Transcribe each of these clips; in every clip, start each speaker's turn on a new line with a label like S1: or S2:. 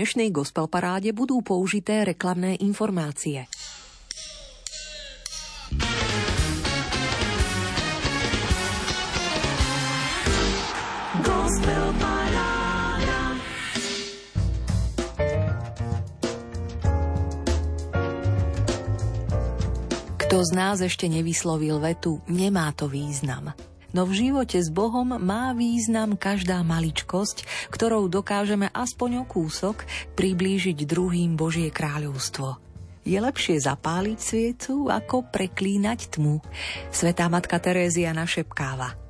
S1: dnešnej gospel paráde budú použité reklamné informácie. Kto z nás ešte nevyslovil vetu, nemá to význam. No v živote s Bohom má význam každá maličkosť, ktorou dokážeme aspoň o kúsok priblížiť druhým Božie kráľovstvo. Je lepšie zapáliť sviecu, ako preklínať tmu. Svetá matka Terézia našepkáva –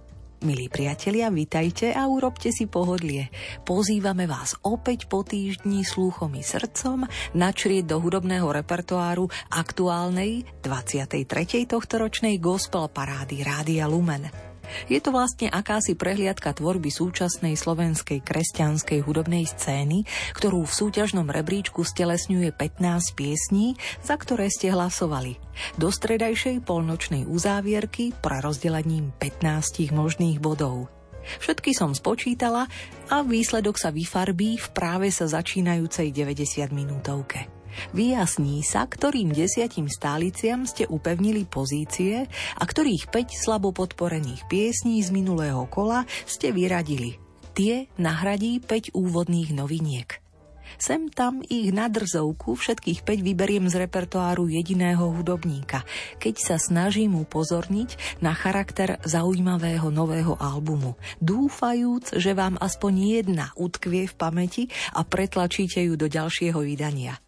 S1: Milí priatelia, vitajte a urobte si pohodlie. Pozývame vás opäť po týždni slúchom i srdcom načrieť do hudobného repertoáru aktuálnej 23. tohtoročnej gospel parády Rádia Lumen. Je to vlastne akási prehliadka tvorby súčasnej slovenskej kresťanskej hudobnej scény, ktorú v súťažnom rebríčku stelesňuje 15 piesní, za ktoré ste hlasovali. Do stredajšej polnočnej uzávierky pre rozdelením 15 možných bodov. Všetky som spočítala a výsledok sa vyfarbí v práve sa začínajúcej 90 minútovke. Vyjasní sa, ktorým desiatim stáliciam ste upevnili pozície a ktorých 5 slabo podporených piesní z minulého kola ste vyradili. Tie nahradí 5 úvodných noviniek. Sem tam ich na drzovku všetkých 5 vyberiem z repertoáru jediného hudobníka, keď sa snažím upozorniť na charakter zaujímavého nového albumu, dúfajúc, že vám aspoň jedna utkvie v pamäti a pretlačíte ju do ďalšieho vydania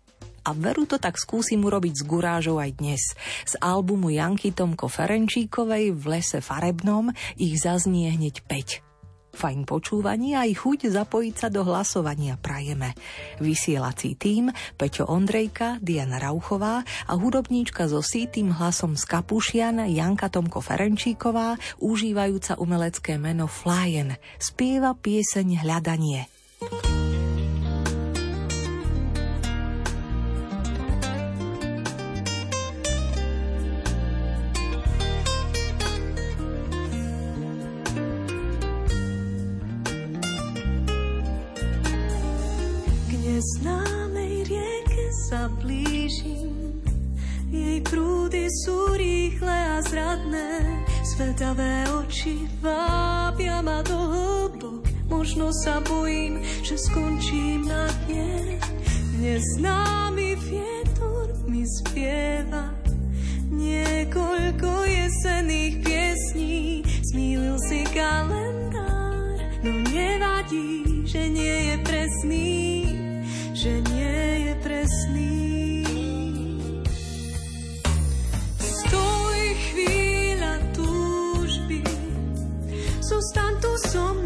S1: a veru to tak skúsim urobiť s gurážou aj dnes. Z albumu Janky Tomko Ferenčíkovej v lese farebnom ich zaznie hneď 5. Fajn počúvanie aj chuť zapojiť sa do hlasovania prajeme. Vysielací tým Peťo Ondrejka, Diana Rauchová a hudobníčka so sítým hlasom z Kapušian Janka Tomko Ferenčíková, užívajúca umelecké meno Flyen, spieva pieseň Hľadanie. thank you
S2: blížim. Jej prúdy sú rýchle a zradné, svetavé oči vábia ma do hlbok. Možno sa bojím, že skončím na dne. Neznámy vietor mi spieva niekoľko jesených piesní. Zmýlil si kalendár, no nevadí, že nie je presný že nie je presný. Some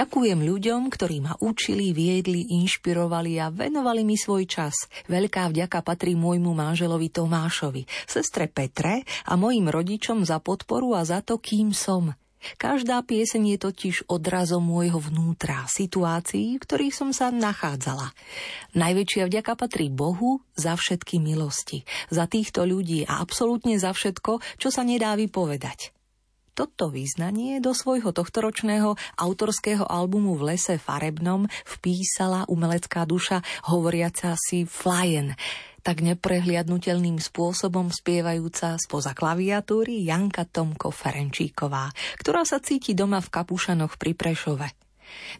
S1: Ďakujem ľuďom, ktorí ma učili, viedli, inšpirovali a venovali mi svoj čas. Veľká vďaka patrí môjmu manželovi Tomášovi, sestre Petre a mojim rodičom za podporu a za to, kým som. Každá pieseň je totiž odrazom môjho vnútra, situácií, v ktorých som sa nachádzala. Najväčšia vďaka patrí Bohu za všetky milosti, za týchto ľudí a absolútne za všetko, čo sa nedá vypovedať. Toto význanie do svojho tohtoročného autorského albumu v lese farebnom vpísala umelecká duša hovoriaca si Flyen, tak neprehliadnutelným spôsobom spievajúca spoza klaviatúry Janka Tomko Ferenčíková, ktorá sa cíti doma v Kapušanoch pri Prešove.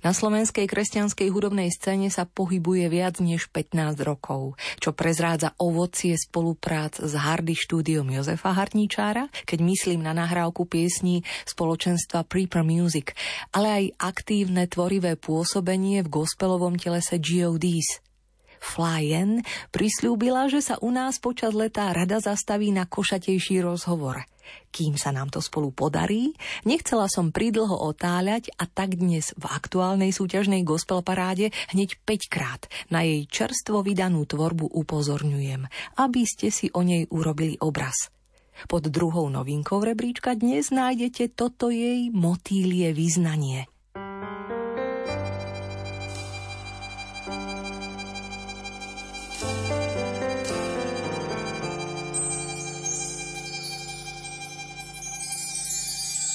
S1: Na slovenskej kresťanskej hudobnej scéne sa pohybuje viac než 15 rokov, čo prezrádza ovocie spoluprác s Hardy štúdiom Jozefa Hartníčára, keď myslím na nahrávku piesní spoločenstva Preeper Music, ale aj aktívne tvorivé pôsobenie v gospelovom telese G.O.D.s. Flyen prislúbila, že sa u nás počas leta rada zastaví na košatejší rozhovor. Kým sa nám to spolu podarí, nechcela som pridlho otáľať a tak dnes v aktuálnej súťažnej gospel paráde hneď 5 krát na jej čerstvo vydanú tvorbu upozorňujem, aby ste si o nej urobili obraz. Pod druhou novinkou rebríčka dnes nájdete toto jej motýlie význanie –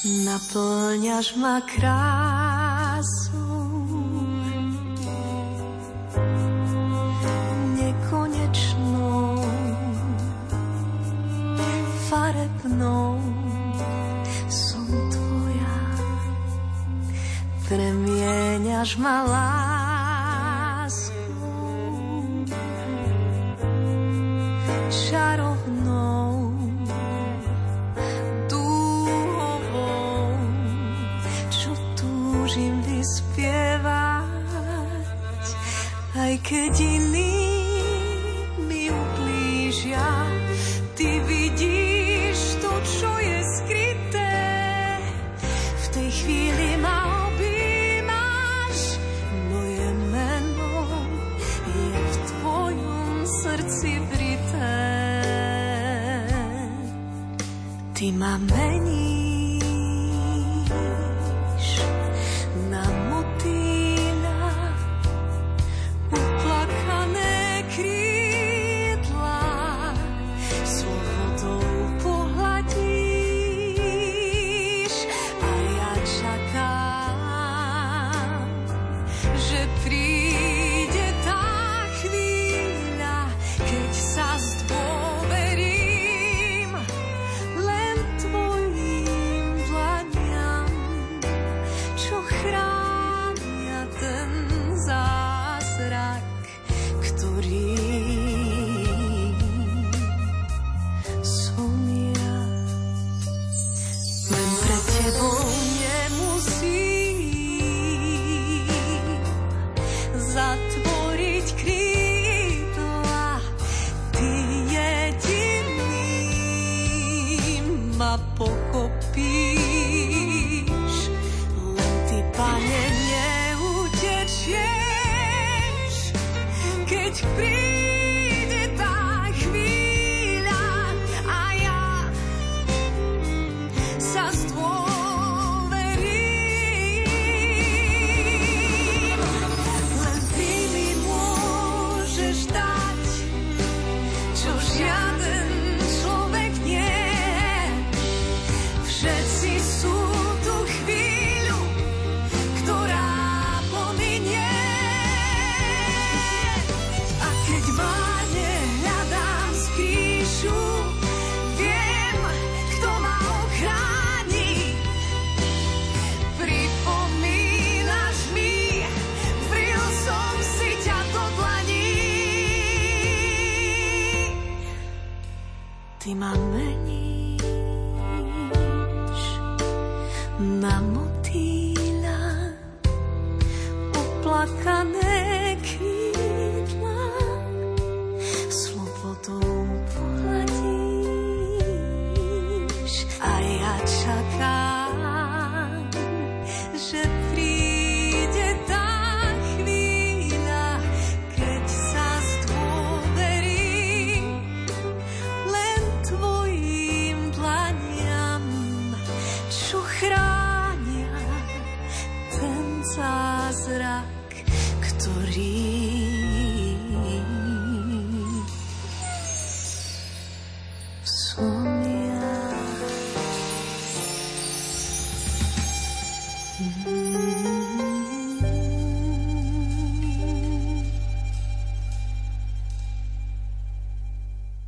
S2: Naplňaš ma krásou. Nekonečnou. Farebnou. Som tvoja. Premieňaš ma láskou. Čarovnou keď iní mi ublížia, ty vidíš to, čo je skryté. V tej chvíli ma objímaš, moje meno je v tvojom srdci vrité. Ty ma meníš,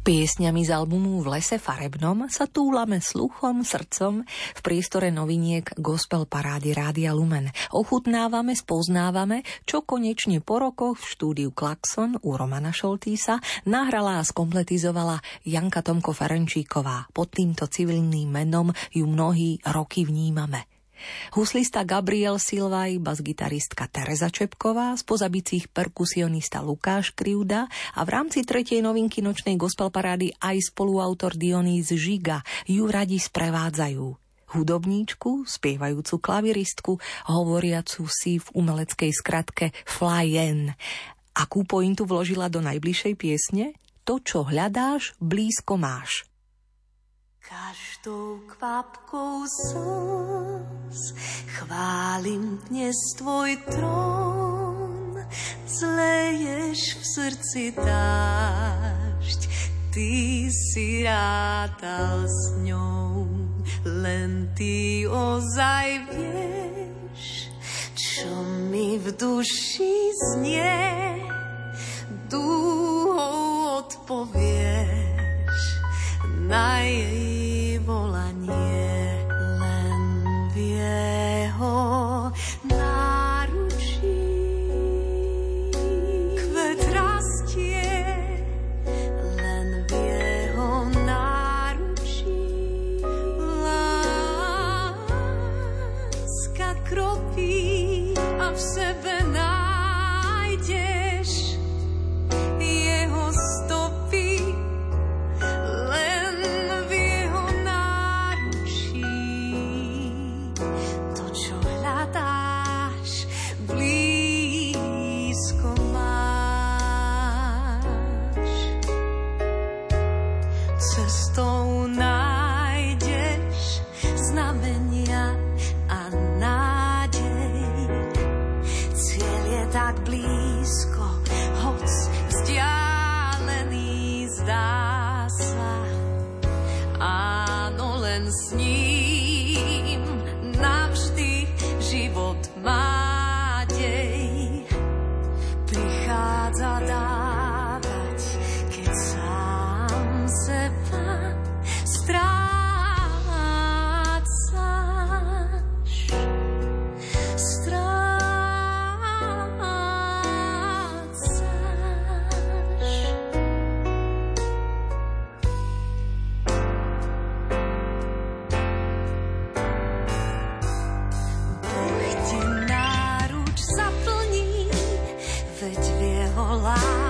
S1: Piesňami z albumu V lese farebnom sa túlame sluchom, srdcom v priestore noviniek Gospel Parády Rádia Lumen. Ochutnávame, spoznávame, čo konečne po rokoch v štúdiu Klaxon u Romana Šoltísa nahrala a skompletizovala Janka Tomko Ferenčíková. Pod týmto civilným menom ju mnohí roky vnímame. Huslista Gabriel Silvaj, basgitaristka Teresa Čepková, spoza bicích perkusionista Lukáš Krivda a v rámci tretej novinky nočnej gospel parády aj spoluautor Dionýz Žiga ju radi sprevádzajú hudobníčku, spievajúcu klaviristku, hovoriacu si v umeleckej skratke Flyen. Akú pointu vložila do najbližšej piesne? To, čo hľadáš, blízko máš.
S2: Každou kvapkou slz chválim dnes tvoj trón, zleješ v srdci dážď, ty si rátal s ňou, len ty ozaj vieš, čo mi v duši znie, dúhou odpovieš na jej volanie len v jeho náručí. Kvet rastie len v jeho náručí. Láska kropí a v sebe more life.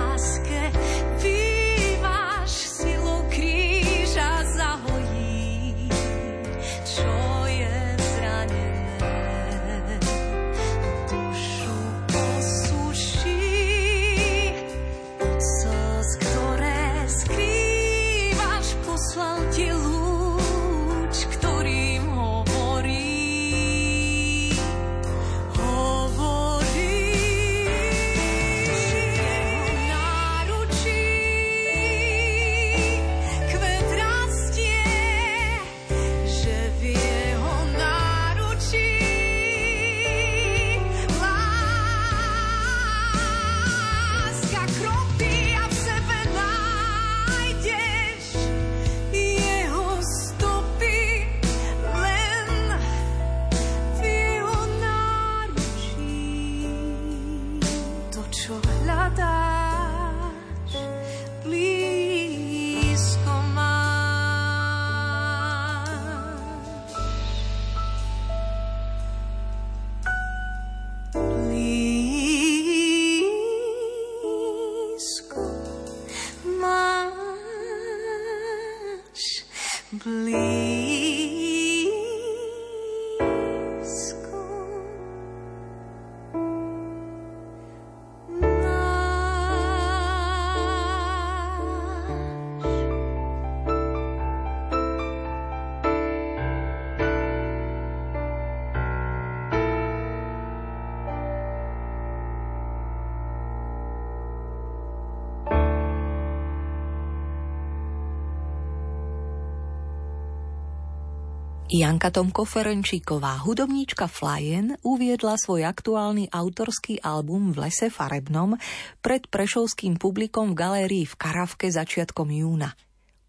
S1: Janka Tomko Ferenčíková, hudobníčka Flyen, uviedla svoj aktuálny autorský album v lese farebnom pred prešovským publikom v galérii v Karavke začiatkom júna.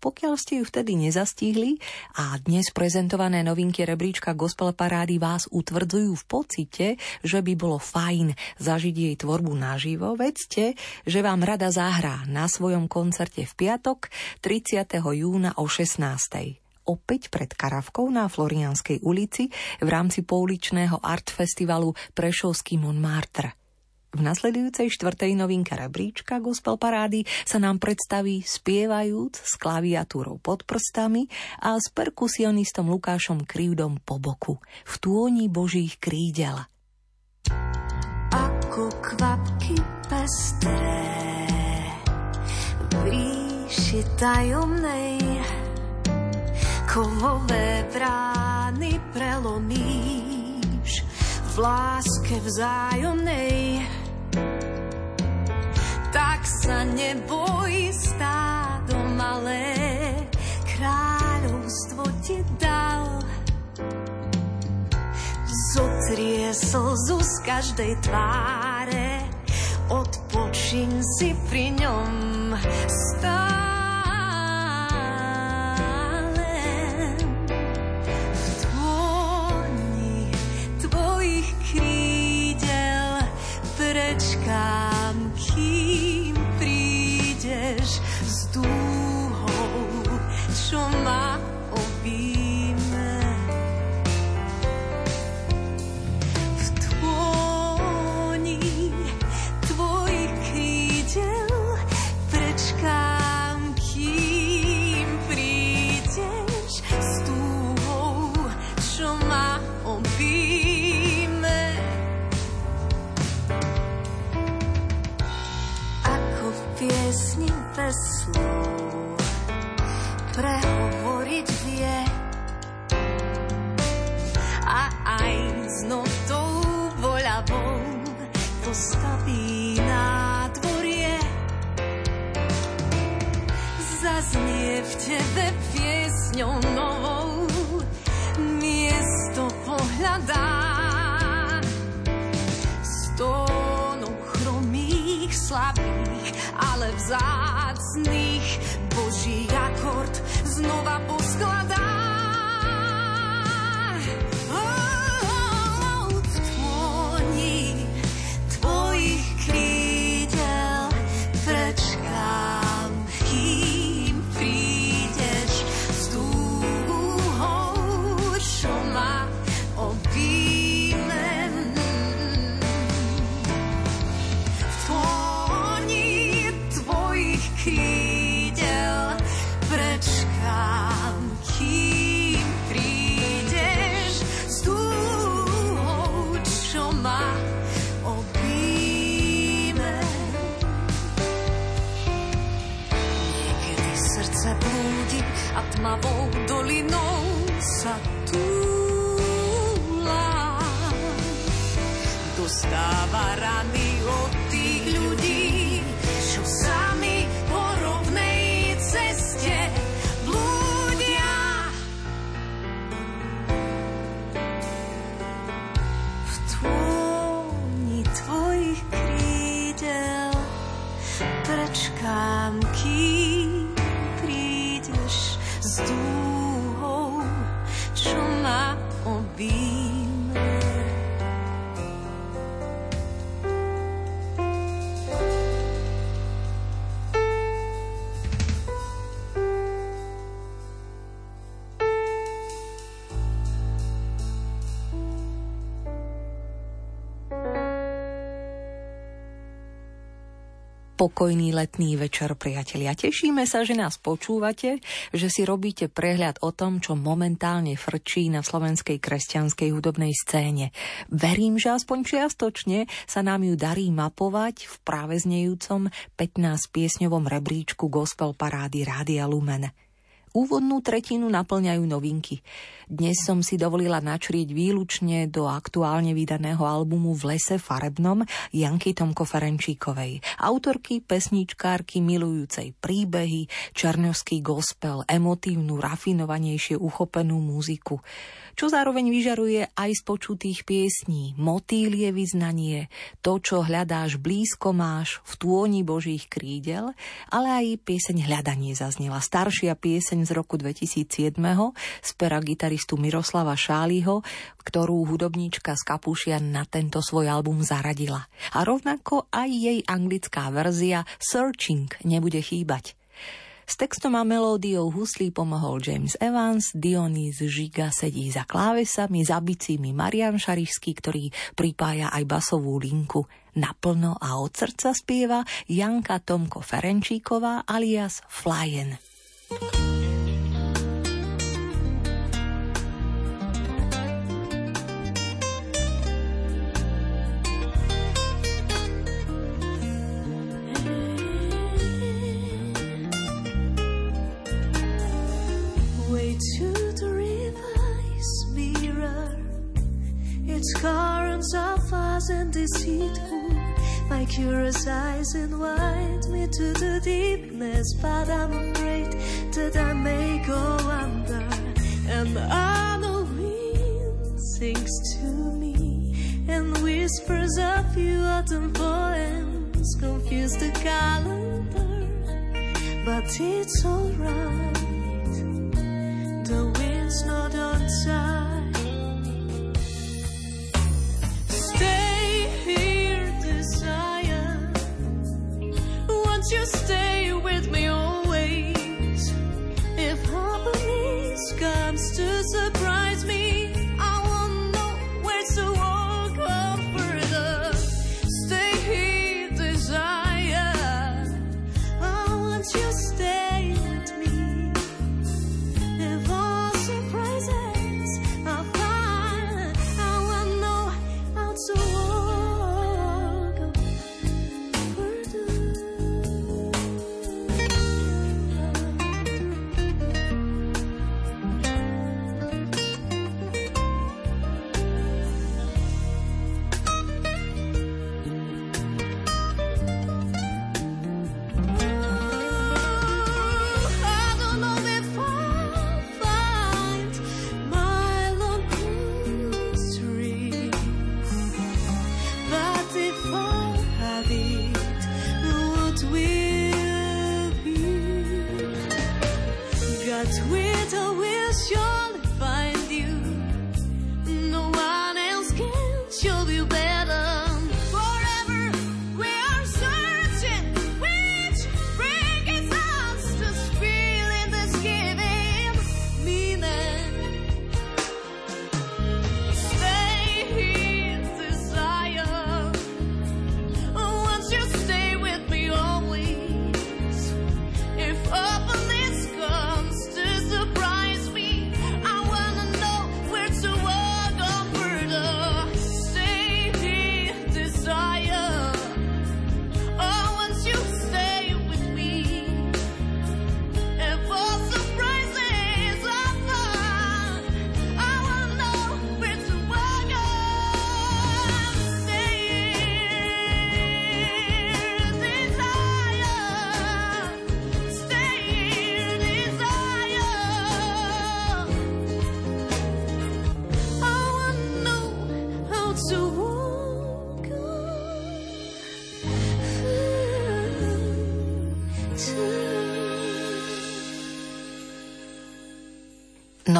S1: Pokiaľ ste ju vtedy nezastihli a dnes prezentované novinky rebríčka Gospel Parády vás utvrdzujú v pocite, že by bolo fajn zažiť jej tvorbu naživo, vedzte, že vám rada zahrá na svojom koncerte v piatok 30. júna o 16 opäť pred Karavkou na Florianskej ulici v rámci pouličného art festivalu Prešovský Montmartre. V nasledujúcej štvrtej novinke rebríčka Gospel Parády sa nám predstaví spievajúc s klaviatúrou pod prstami a s perkusionistom Lukášom Krivdom po boku v túni božích krídel.
S2: Ako kvapky pestré v ríši tajomnej kovové brány prelomíš v láske vzájomnej. Tak sa neboj stádo malé, kráľovstvo ti dal. Zotrie slzu z každej tváre, odpočin si pri ňom sky. s ňom.
S1: Pokojný letný večer, priatelia. Tešíme sa, že nás počúvate, že si robíte prehľad o tom, čo momentálne frčí na slovenskej kresťanskej hudobnej scéne. Verím, že aspoň čiastočne sa nám ju darí mapovať v práve znejúcom 15-piesňovom rebríčku Gospel Parády Rádia Lumen. Úvodnú tretinu naplňajú novinky. Dnes som si dovolila načrieť výlučne do aktuálne vydaného albumu V lese farebnom Janky Tomko Ferenčíkovej, autorky, pesničkárky milujúcej príbehy, černovský gospel, emotívnu, rafinovanejšie uchopenú muziku čo zároveň vyžaruje aj z počutých piesní. Motýlie vyznanie, to, čo hľadáš blízko máš v tôni Božích krídel, ale aj pieseň Hľadanie zaznela. Staršia pieseň z roku 2007 z pera gitaristu Miroslava Šáliho, ktorú hudobníčka z Kapušian na tento svoj album zaradila. A rovnako aj jej anglická verzia Searching nebude chýbať. S textom a melódiou huslí pomohol James Evans, Dionys Žiga sedí za klávesami, za bicími Marian Šarišský, ktorý pripája aj basovú linku. Naplno a od srdca spieva Janka Tomko Ferenčíková alias Flyen. thank you
S2: Its currents are fast and deceitful. My curious eyes invite me to the deepness, but I'm afraid that I may go under. And the wind sings to me and whispers a few autumn poems, confuse the calendar, but it's alright.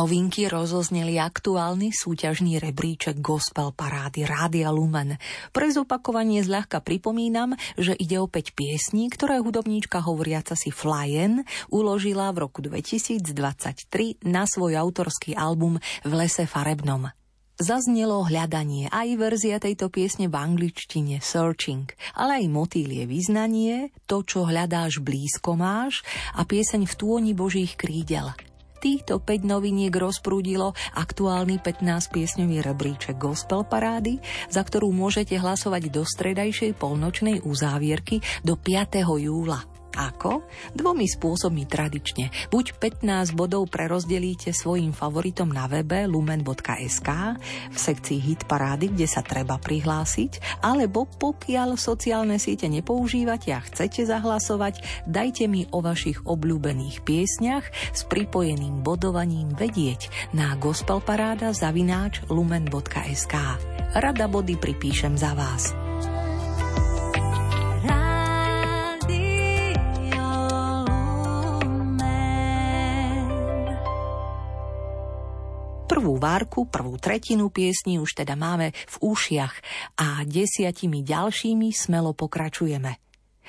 S1: Novinky rozozneli aktuálny súťažný rebríček gospel parády Rádia Lumen. Pre zopakovanie zľahka pripomínam, že ide o 5 piesní, ktoré hudobníčka hovoriaca si Flyen uložila v roku 2023 na svoj autorský album V lese farebnom. Zaznelo hľadanie, aj verzia tejto piesne v angličtine Searching, ale aj motýlie význanie, to, čo hľadáš blízko máš a pieseň v tôni Božích krídel – týchto 5 noviniek rozprúdilo aktuálny 15-piesňový rebríček Gospel Parády, za ktorú môžete hlasovať do stredajšej polnočnej uzávierky do 5. júla. Ako? Dvomi spôsobmi tradične. Buď 15 bodov prerozdelíte svojim favoritom na webe lumen.sk v sekcii hit parády, kde sa treba prihlásiť, alebo pokiaľ sociálne siete nepoužívate a chcete zahlasovať, dajte mi o vašich obľúbených piesniach s pripojeným bodovaním vedieť na gospelparáda zavináč lumen.sk. Rada body pripíšem za vás. Prvú várku, prvú tretinu piesni už teda máme v ušiach a desiatimi ďalšími smelo pokračujeme.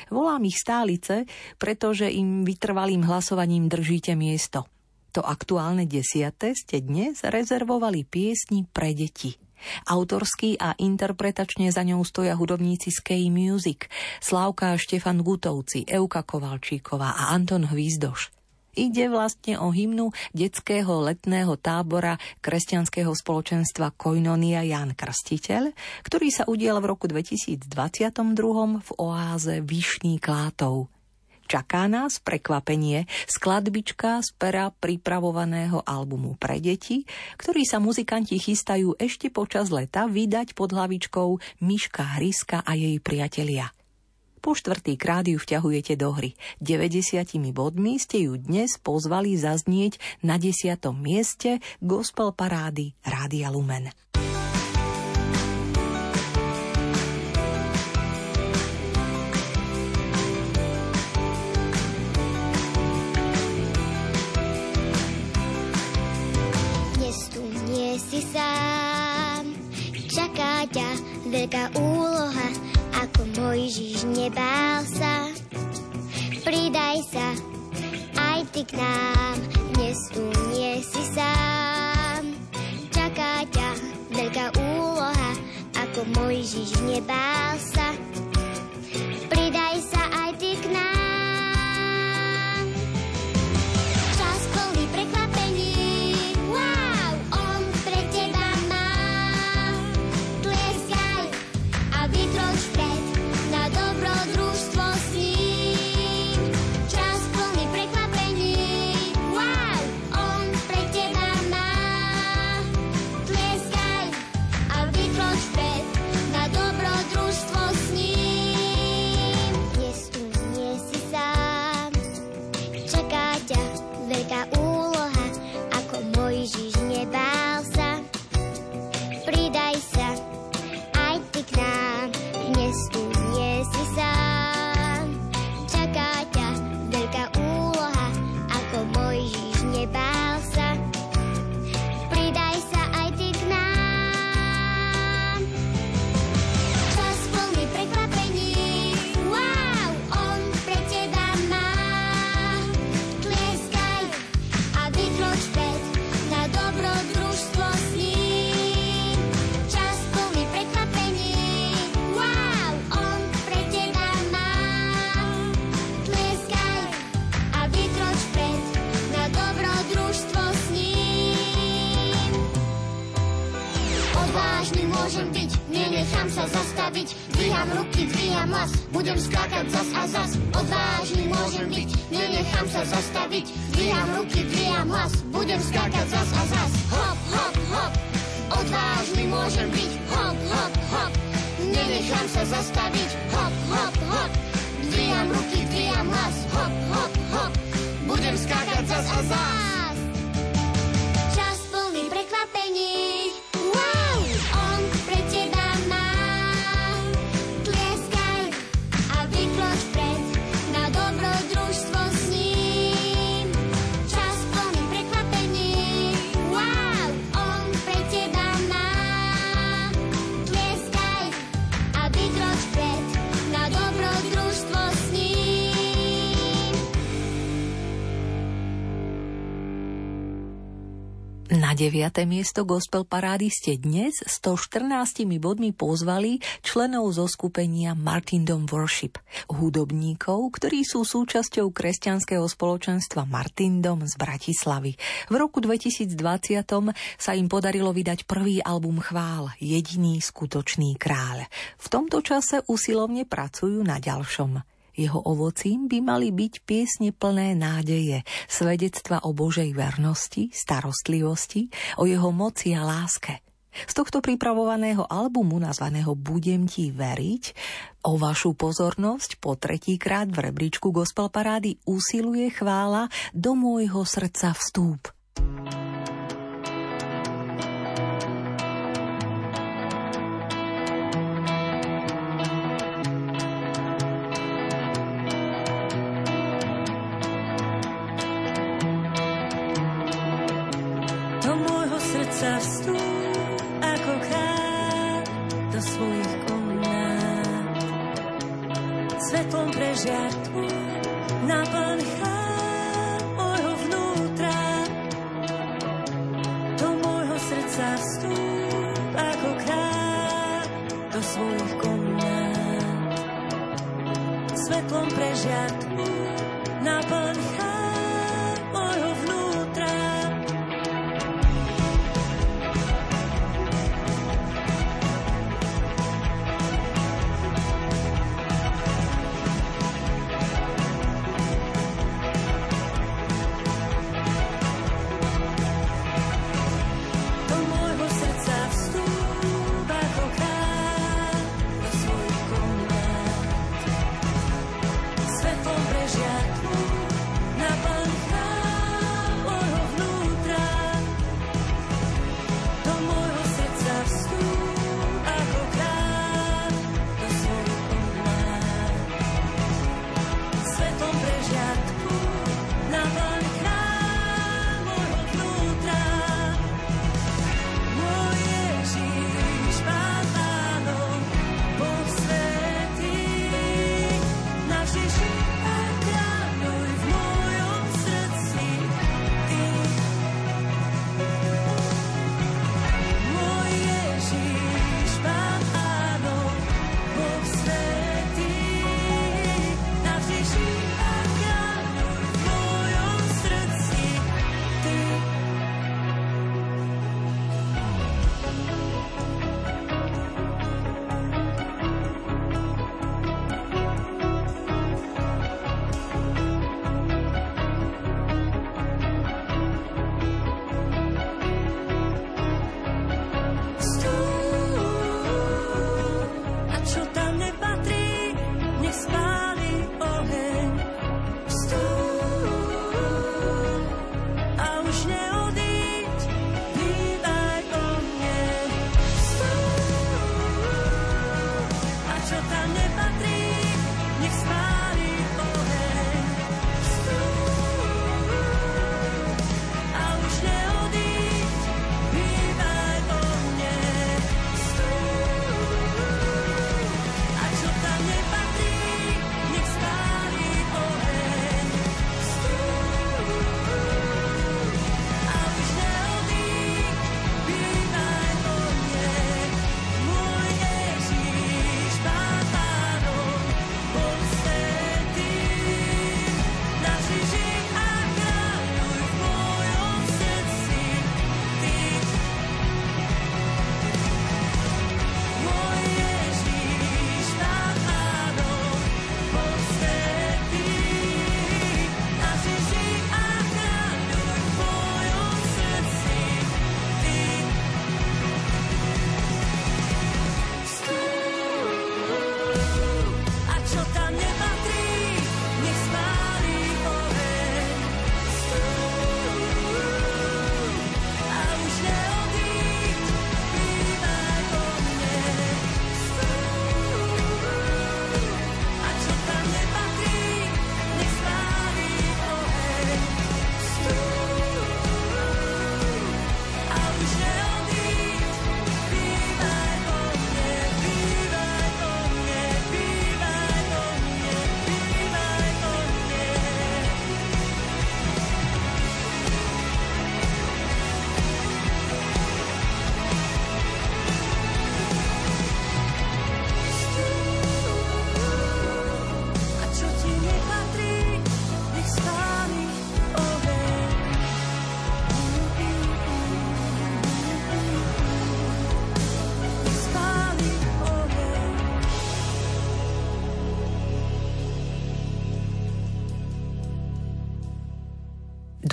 S1: Volám ich stálice, pretože im vytrvalým hlasovaním držíte miesto. To aktuálne desiate ste dnes rezervovali piesni pre deti. Autorský a interpretačne za ňou stoja hudobníci z K-Music, Slavka Štefan Gutovci, Euka Kovalčíková a Anton Hvízdoš. Ide vlastne o hymnu detského letného tábora kresťanského spoločenstva Koinonia Jan Krstiteľ, ktorý sa udiel v roku 2022 v oáze Vyšný Klátov. Čaká nás prekvapenie, skladbička z pera pripravovaného albumu pre deti, ktorý sa muzikanti chystajú ešte počas leta vydať pod hlavičkou Miška Hryska a jej priatelia – po štvrtý krát ju vťahujete do hry. 90 bodmi ste ju dnes pozvali zaznieť na desiatom mieste gospel parády Rádia Lumen.
S3: Dnes tu nie si sám, čaká ťa veľká úloha Mojžiš nebál sa. Pridaj sa aj ty k nám, dnes tu nie si sám. Čaká ťa veľká úloha, ako Mojžiš nebál sa.
S1: 9. miesto gospel parády ste dnes 114 bodmi pozvali členov zo skupenia Martindom Worship, hudobníkov, ktorí sú súčasťou kresťanského spoločenstva Martindom z Bratislavy. V roku 2020 sa im podarilo vydať prvý album chvál, Jediný skutočný kráľ. V tomto čase usilovne pracujú na ďalšom. Jeho ovocím by mali byť piesne plné nádeje, svedectva o Božej vernosti, starostlivosti, o jeho moci a láske. Z tohto pripravovaného albumu nazvaného Budem ti veriť o vašu pozornosť po tretíkrát v rebríčku Gospel Parády usiluje chvála do môjho srdca vstúp.
S2: Svetlom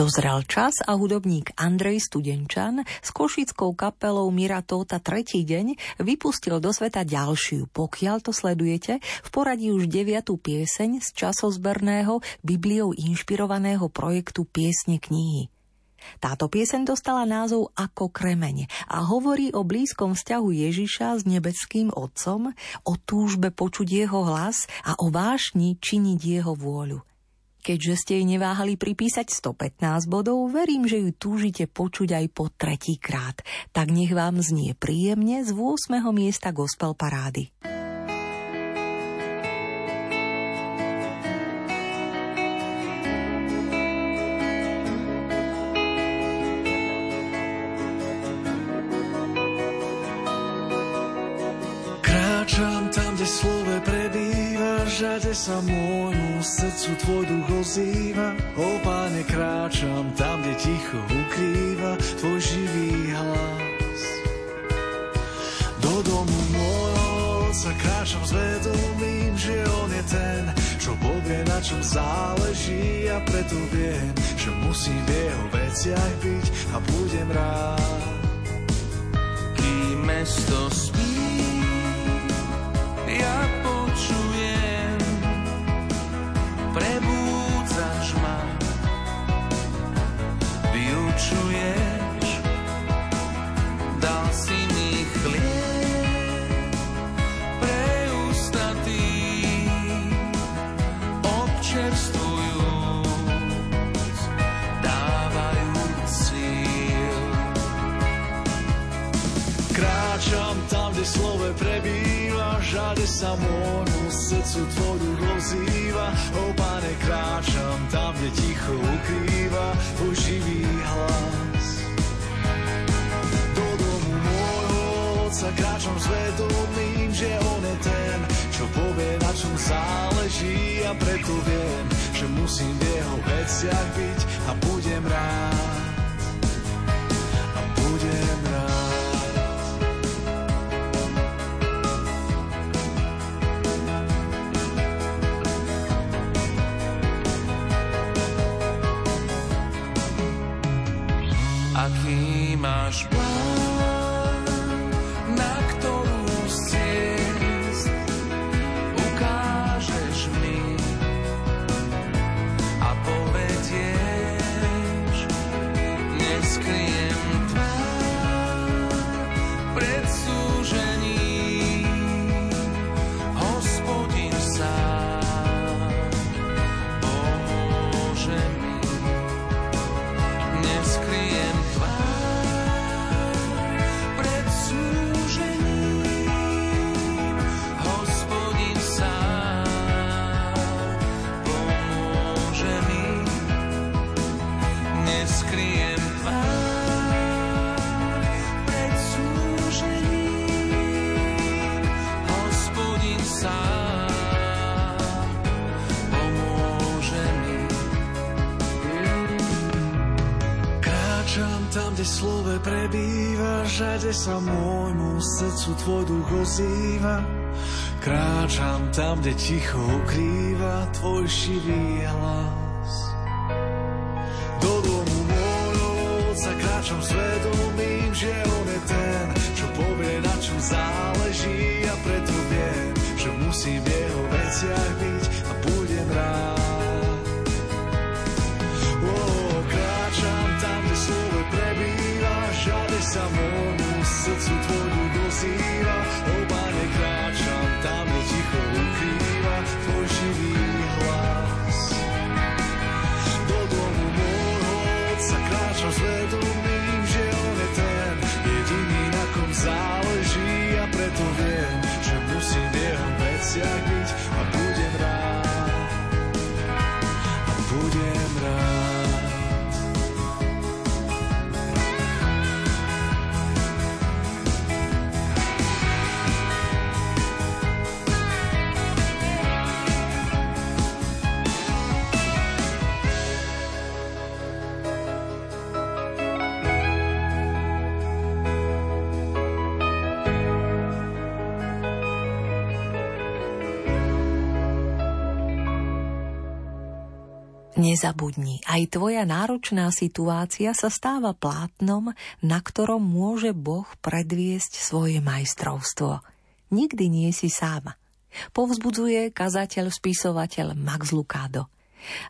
S1: Dozrel čas a hudobník Andrej Studenčan s košickou kapelou Tóta tretí deň vypustil do sveta ďalšiu, pokiaľ to sledujete, v poradí už deviatú pieseň z časozberného, Bibliou inšpirovaného projektu Piesne knihy. Táto pieseň dostala názov Ako kremeň a hovorí o blízkom vzťahu Ježiša s nebeským Otcom, o túžbe počuť jeho hlas a o vášni činiť jeho vôľu. Keďže ste jej neváhali pripísať 115 bodov, verím, že ju túžite počuť aj po tretíkrát. Tak nech vám znie príjemne z 8. miesta gospel parády.
S4: Kráčam tam, kde slove prebýva, žade sa môjmu srdcu tvoj duch ozýva, o páne kráčam tam, kde ticho ukrýva tvoj živý hlas. Do domu môjho sa kráčam s vedomím, že on je ten, čo povie, na čom záleží a preto viem, že musím v jeho veciach byť a budem rád.
S5: Kým mesto spí, ja počujem vyučuješ, dal
S4: slove prebýva, žade sa môjmu srdcu tvoj duch ozýva, o pane kráčam tam, kde ticho ukrýva tvoj hlas. Do domu môjho otca kráčam s vedomím, že on je ten, čo povie, na čom záleží a preto viem, že musím v jeho veciach byť a budem rád. Srdcu tvoj duch ozýva. Kráčam tam, kde ticho ukrýva tvoj živý hlas. Do domu môjho otca kráčam s vedomím, že on je ten, čo povie, na čom záleží a preto viem, že musím v jeho veciach byť a budem rád. Kráčam tam, kde slovo prebýva, sa môjmu srdcu tvoj jeho
S1: Nezabudni, aj tvoja náročná situácia sa stáva plátnom, na ktorom môže Boh predviesť svoje majstrovstvo. Nikdy nie si sám. Povzbudzuje kazateľ, spisovateľ Max Lukádo.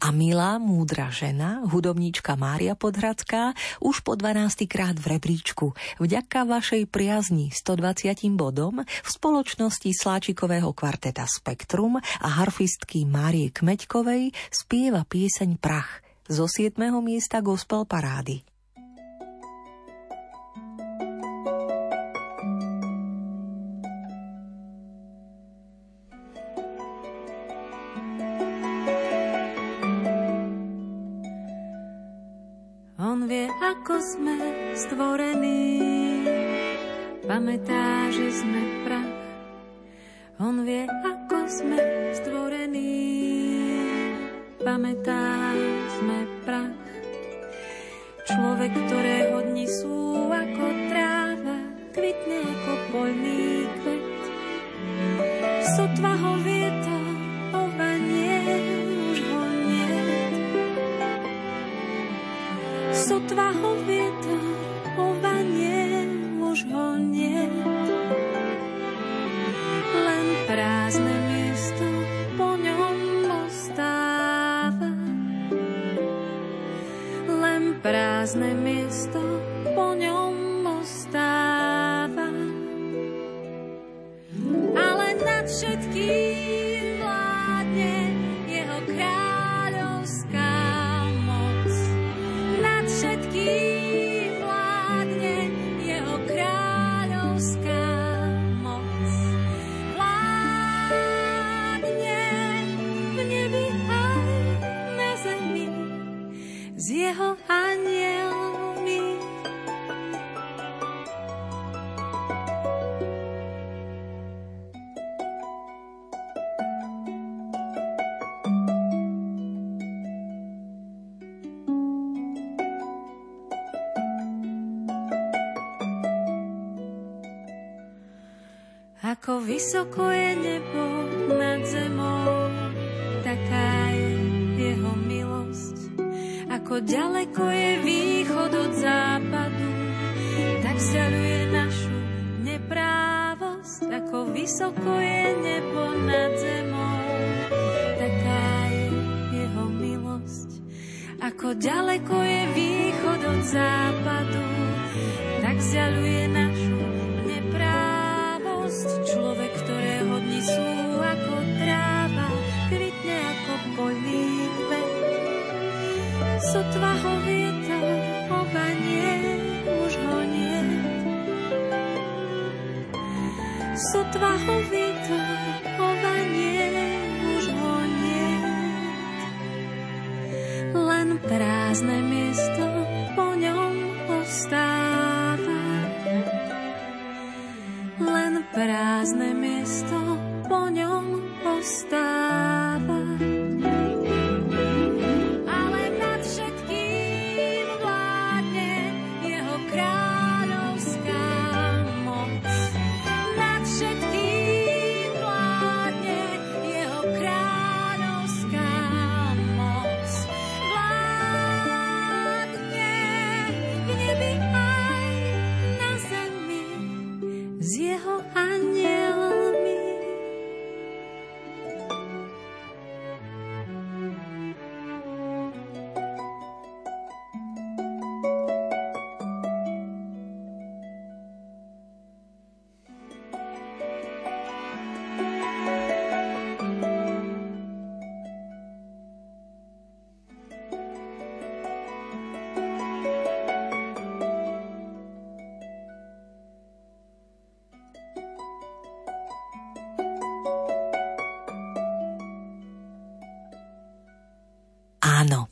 S1: A milá, múdra žena, hudobníčka Mária Podhradská, už po 12. krát v rebríčku, vďaka vašej priazni 120 bodom v spoločnosti sláčikového kvarteta Spektrum a harfistky Márie Kmeďkovej spieva pieseň Prach zo 7. miesta gospel parády.
S2: Ako sme stvorení. Pamätá, že sme prach. On vie, ako sme stvorení. Pamätá, sme prach. Človek, ktorého dni sú ako tráva, kvitne ako poľný kvet. Sotva ho vietor, sotva ho vietor, ovanie už ho nie. Len prázdne miesto po ňom ostáva. Len prázdne miesto po ňom ostáva. Ale nad všetkým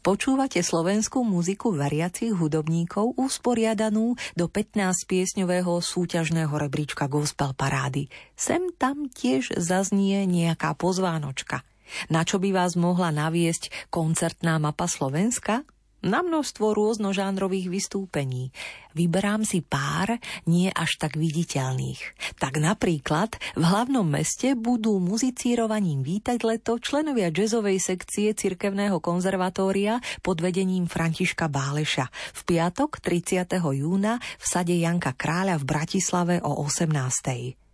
S1: Počúvate slovenskú muziku veriacich hudobníkov usporiadanú do 15-piesňového súťažného rebríčka Gospel Parády. Sem tam tiež zaznie nejaká pozvánočka. Na čo by vás mohla naviesť koncertná mapa Slovenska? Na množstvo rôznožánrových vystúpení. Vyberám si pár nie až tak viditeľných. Tak napríklad v hlavnom meste budú muzicírovaním vítať leto členovia jazzovej sekcie Cirkevného konzervatória pod vedením Františka Báleša v piatok 30. júna v sade Janka Kráľa v Bratislave o 18.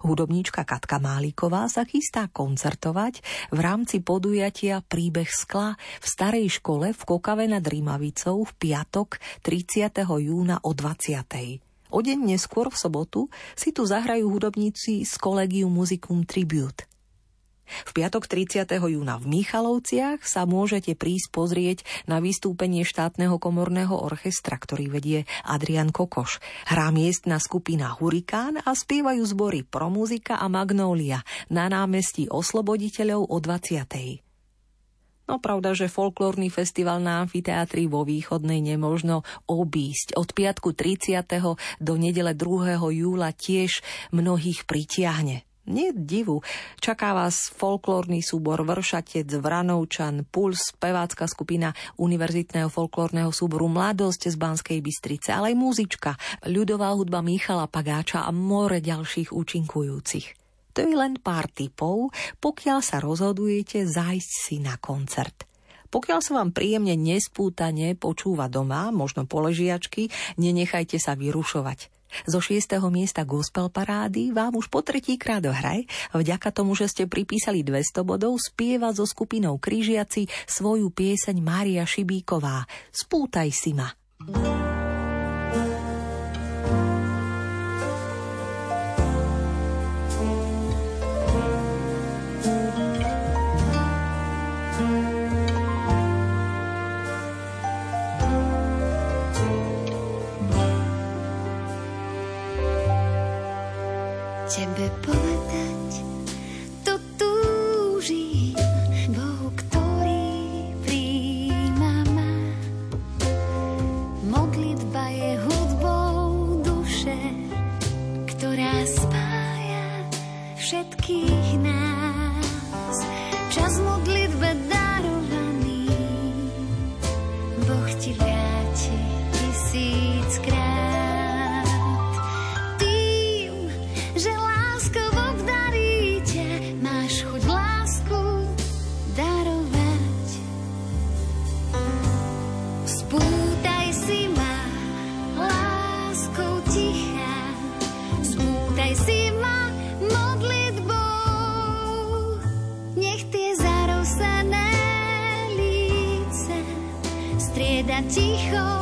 S1: Hudobníčka Katka Máliková sa chystá koncertovať v rámci podujatia Príbeh skla v starej škole v Kokave nad Rímavicou v piatok 30. júna o 20. O deň neskôr v sobotu si tu zahrajú hudobníci z Collegium Musicum Tribute. V piatok 30. júna v Michalovciach sa môžete prísť pozrieť na vystúpenie štátneho komorného orchestra, ktorý vedie Adrian Kokoš. Hrá miestna skupina Hurikán a spievajú zbory Promuzika a Magnólia na námestí Osloboditeľov o 20. No pravda, že folklórny festival na amfiteátri vo Východnej nemožno obísť. Od piatku 30. do nedele 2. júla tiež mnohých pritiahne. Nie divu, čaká vás folklórny súbor Vršatec, Vranovčan, Puls, pevácka skupina Univerzitného folklórneho súboru Mladosť z Banskej Bystrice, ale aj muzička, ľudová hudba Michala Pagáča a more ďalších účinkujúcich. To je len pár tipov, pokiaľ sa rozhodujete zájsť si na koncert. Pokiaľ sa vám príjemne nespútane počúva doma, možno poležiačky, nenechajte sa vyrušovať. Zo šiestého miesta gospel parády vám už po tretí krát hraj, vďaka tomu, že ste pripísali 200 bodov, spieva so skupinou Kryžiaci svoju pieseň Mária Šibíková Spútaj si ma. thank you
S2: všetkých nás. Ticho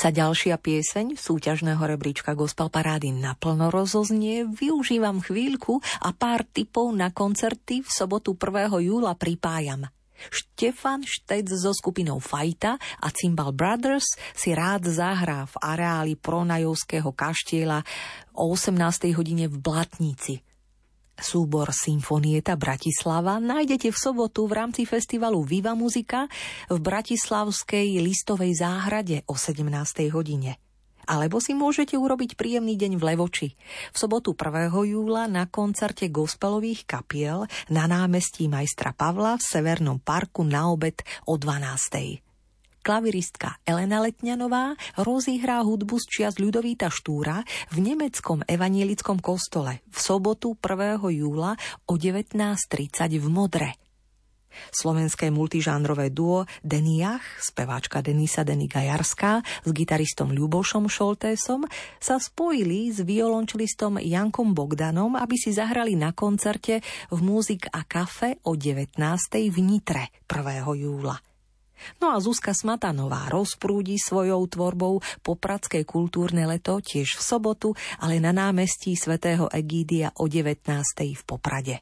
S1: sa ďalšia pieseň súťažného rebríčka Gospel Parády naplno rozoznie, využívam chvíľku a pár tipov na koncerty v sobotu 1. júla pripájam. Štefan Štec so skupinou Fajta a Cymbal Brothers si rád zahrá v areáli Pronajovského kaštieľa o 18. hodine v Blatnici – Súbor Symfonieta Bratislava nájdete v sobotu v rámci festivalu Viva Muzika v Bratislavskej listovej záhrade o 17. hodine. Alebo si môžete urobiť príjemný deň v Levoči. V sobotu 1. júla na koncerte gospelových kapiel na námestí majstra Pavla v Severnom parku na obed o 12 klaviristka Elena Letňanová rozihrá hudbu z čias Ľudovíta Štúra v nemeckom evanielickom kostole v sobotu 1. júla o 19.30 v Modre. Slovenské multižánrové duo Deniach, speváčka Denisa Deniga Jarská s gitaristom Ľubošom Šoltésom sa spojili s violončelistom Jankom Bogdanom, aby si zahrali na koncerte v Múzik a kafe o 19. v Nitre 1. júla. No a Zuzka Smatanová rozprúdi svojou tvorbou popradské kultúrne leto tiež v sobotu, ale na námestí svätého Egídia o 19. v Poprade.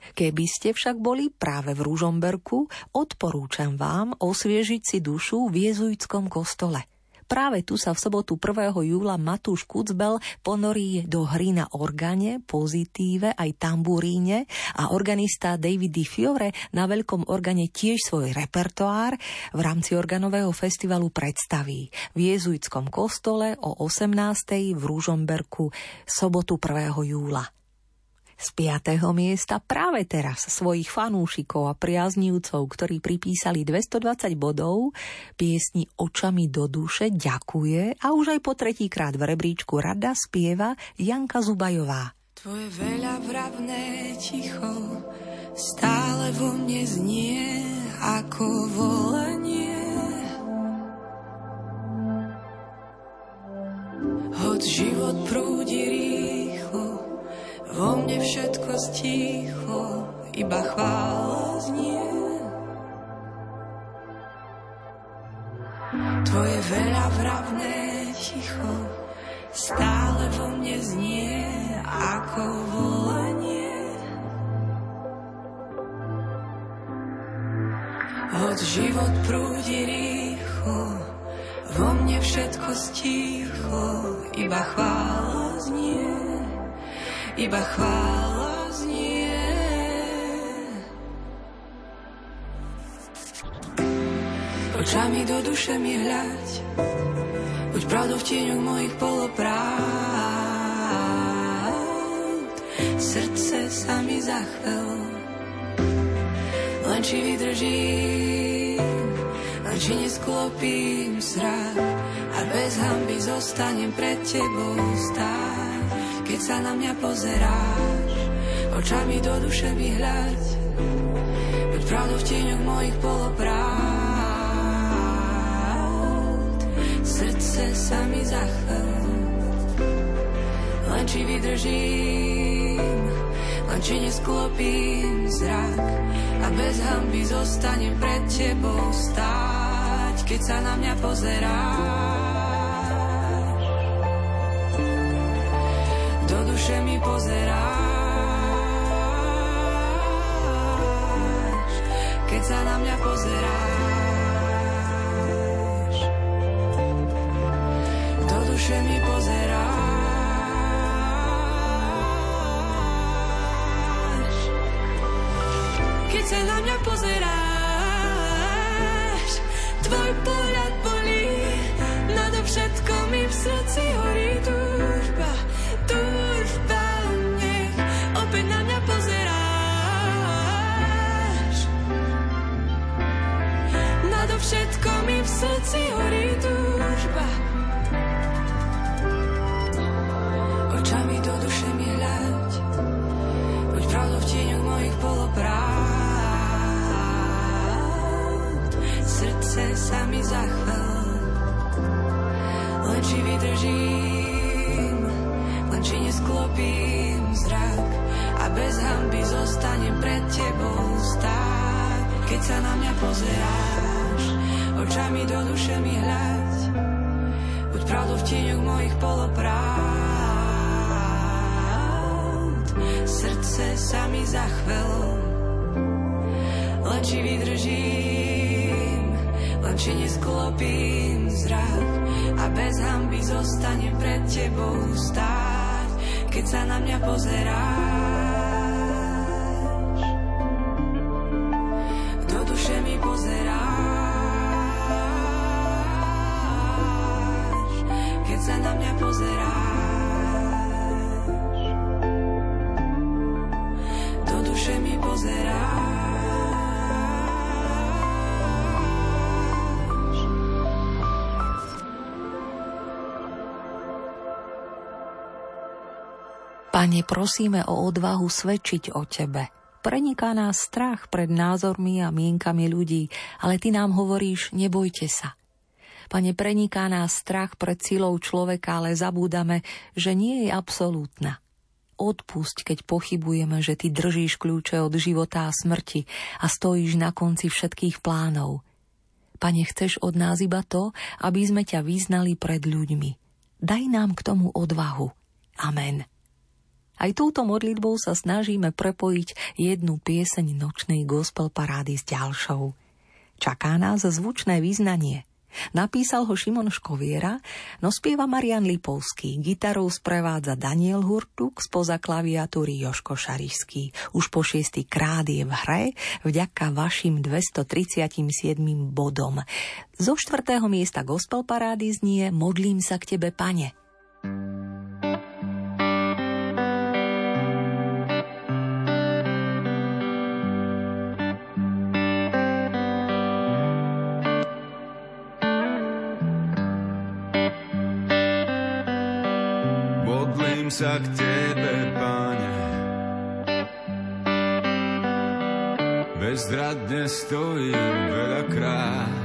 S1: Keby ste však boli práve v Ružomberku, odporúčam vám osviežiť si dušu v jezuitskom kostole – Práve tu sa v sobotu 1. júla Matúš Kucbel ponorí do hry na organe, pozitíve aj tamburíne a organista David Di Fiore na veľkom organe tiež svoj repertoár v rámci organového festivalu predstaví v jezuitskom kostole o 18. v Rúžomberku sobotu 1. júla. Z piatého miesta práve teraz svojich fanúšikov a priaznívcov, ktorí pripísali 220 bodov, piesni Očami do duše ďakuje a už aj po tretíkrát v rebríčku rada spieva Janka Zubajová.
S6: Tvoje veľa vravné ticho stále vo mne znie ako volanie. Hoď život prúdi rýchlo, vo mne všetko sticho, iba chvála znie. Tvoje veľa vravné ticho stále vo mne znie ako volanie. Hoď život prúdi rýchlo, vo mne všetko sticho, iba chvála znie iba chvála znie. Očami do duše mi hľať, buď pravdou v tieňoch mojich poloprávd. Srdce sa mi zachvel, len či vydržím, len či nesklopím srad a bez hamby zostanem pred tebou stáť keď sa na mňa pozeráš, očami do duše mi hľaď, buď pravdou v tieňoch mojich polopravd. Srdce sa mi zachvel, len či vydržím, len či nesklopím zrak a bez hamby zostanem pred tebou stáť, keď sa na mňa pozeráš. Duše mi pozeráš, keď sa na mňa pozeráš.
S1: Pane, prosíme o odvahu svedčiť o Tebe. Preniká nás strach pred názormi a mienkami ľudí, ale Ty nám hovoríš, nebojte sa. Pane, preniká nás strach pred silou človeka, ale zabúdame, že nie je absolútna. Odpusť, keď pochybujeme, že Ty držíš kľúče od života a smrti a stojíš na konci všetkých plánov. Pane, chceš od nás iba to, aby sme ťa vyznali pred ľuďmi. Daj nám k tomu odvahu. Amen. Aj túto modlitbou sa snažíme prepojiť jednu pieseň nočnej gospel parády s ďalšou. Čaká nás zvučné význanie. Napísal ho Šimon Škoviera, no spieva Marian Lipovský, gitarou sprevádza Daniel Hurtuk, spoza klaviatúry Joško Šarišský. Už po šiestý krát je v hre vďaka vašim 237 bodom. Zo štvrtého miesta gospel parády znie Modlím sa k tebe, pane.
S7: Sa k Tebe, Pane. Bezradne stojím veľakrát.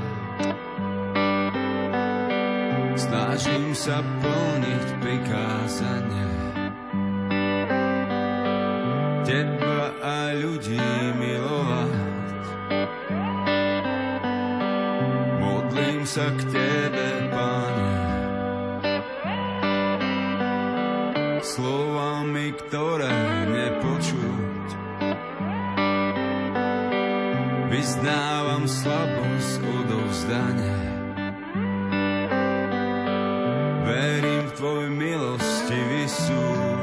S7: Snažím sa plniť prikázanie. Teba a ľudí milovať. Modlím sa k Tebe, Pane. Slovami, ktoré nepočuť. Vyznávam slabosť odovzdania. Verím v Tvoj milostivý súd.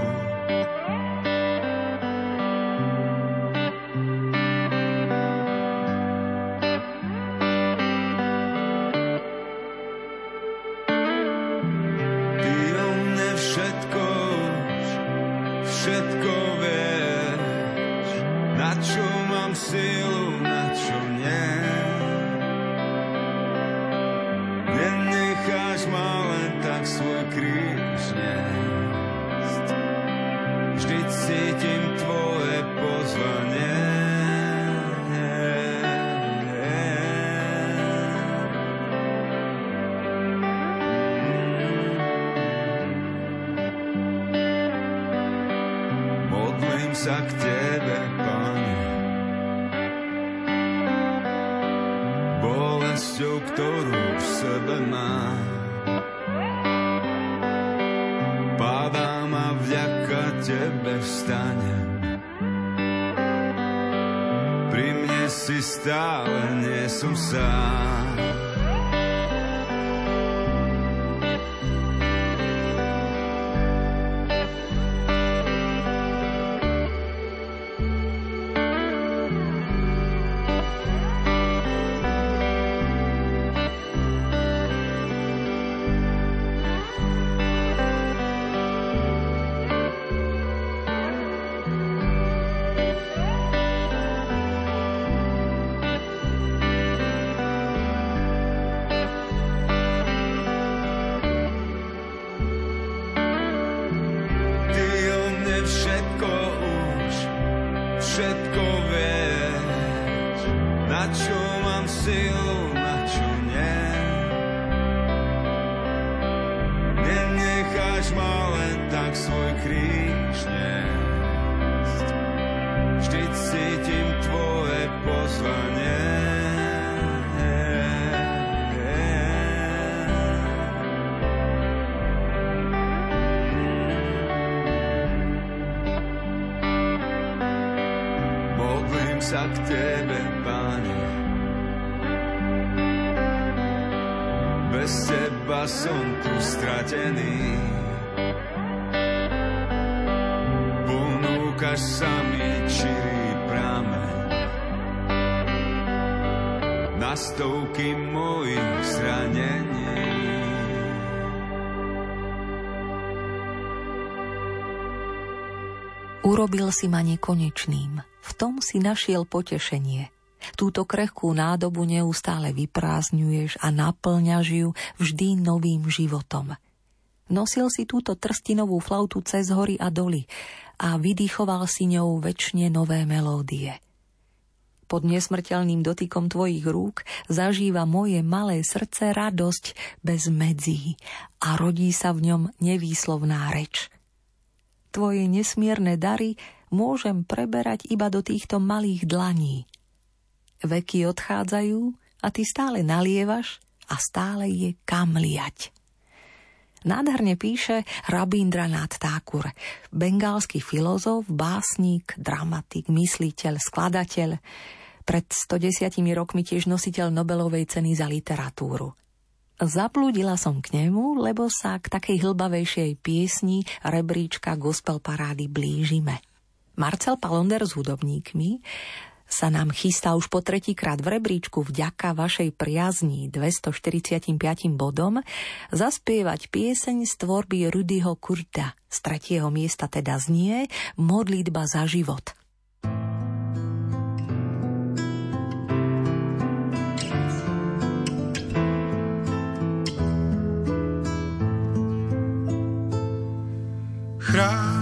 S4: sa k Tebe, Pane. Bolesťou, ktorú v sebe mám. Padám a vďaka Tebe vstanem. Pri mne si stále,
S1: nie som sám. Si ma nekonečným, v tom si našiel potešenie. Túto krehkú nádobu neustále vyprázdňuješ a naplňaš ju vždy novým životom. Nosil si túto trstinovú flautu cez hory a doly a vydýchoval si ňou väčšine nové melódie. Pod nesmrteľným dotykom tvojich rúk zažíva moje malé srdce radosť bez medzí a rodí sa v ňom nevýslovná reč – Tvoje nesmierne dary môžem preberať iba do týchto malých dlaní. Veky odchádzajú a ty stále nalievaš a stále je kam liať. Nádherne píše Rabindranath Thakur, bengálsky filozof, básnik, dramatik, mysliteľ, skladateľ, pred 110 rokmi tiež nositeľ Nobelovej ceny za literatúru. Zaplúdila som k nemu, lebo sa k takej hlbavejšej piesni rebríčka gospel parády blížime. Marcel Palonder s hudobníkmi sa nám chystá už po tretíkrát v rebríčku vďaka vašej priazni 245 bodom zaspievať pieseň z tvorby Rudyho Kurta. Z tretieho miesta teda znie Modlitba za život –
S8: Chráň,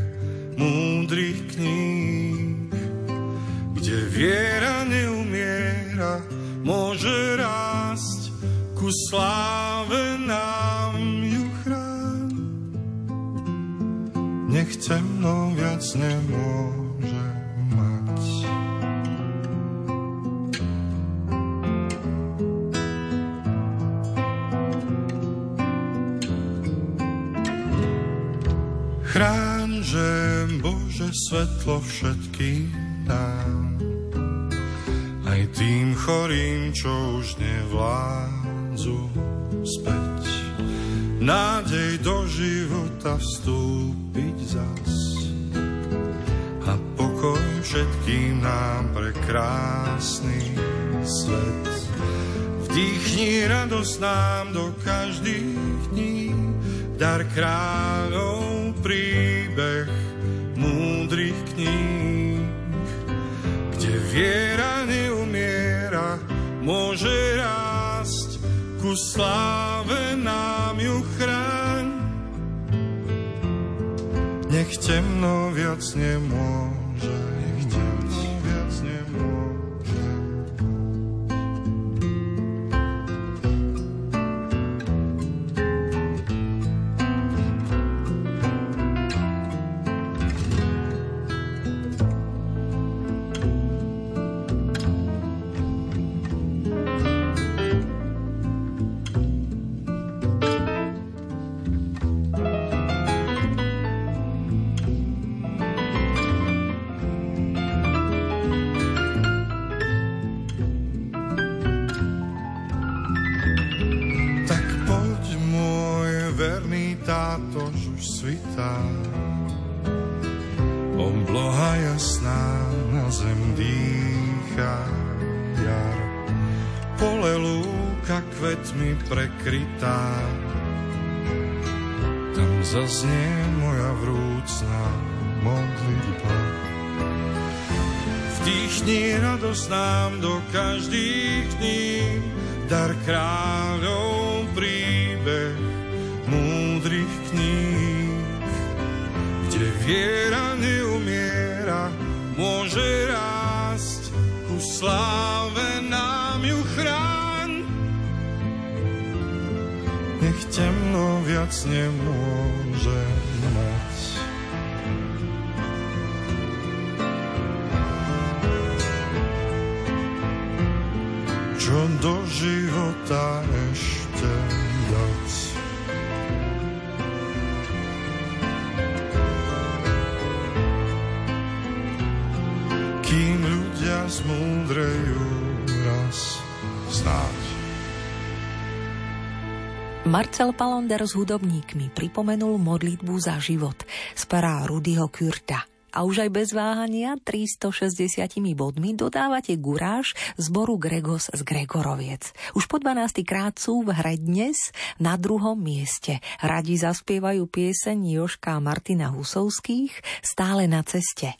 S8: múdrych kníh, kde viera neumiera, môže rásť ku sláve nám ju chrán. Nech temno viac nemôže mať. Chráň, že Bože svetlo všetkým dám, aj tým chorým, čo už nevládzu späť. Nádej do života vstúpiť zas a pokoj všetkým nám pre krásny svet. Vdýchni radosť nám do každých dní, dar kráľov príbeh múdrych kníh, kde viera neumiera, môže rásť, ku sláve nám ju chráň. Nech temno viac nemôže zaznie moja vrúcna modlitba. Vdýchni radosť nám do každých dní, dar kráľov príbeh múdrych kníh, kde viera neumiera, môže rásť sláve nám ju chráň. Nech temno viac nemôže mať. Čo do života
S1: Marcel Palander s hudobníkmi pripomenul modlitbu za život z perá Rudyho Kürta. A už aj bez váhania 360 bodmi dodávate guráž zboru Gregos z Gregoroviec. Už po 12. krát sú v hre dnes na druhom mieste. Radi zaspievajú pieseň Joška Martina Husovských stále na ceste.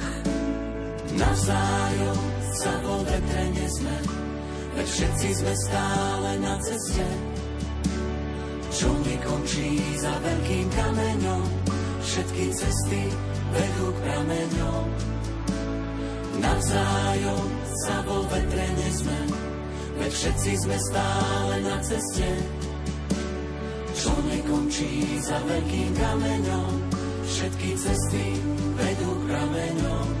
S9: Navzájom sa vo vetre nesme, veď všetci sme stále na ceste. Čo nekončí za veľkým kameňom, všetky cesty vedú k prameňom. Navzájom sa vo vetre nesme, veď všetci sme stále na ceste. Čo nekončí za veľkým kameňom, všetky cesty vedú k prameňom.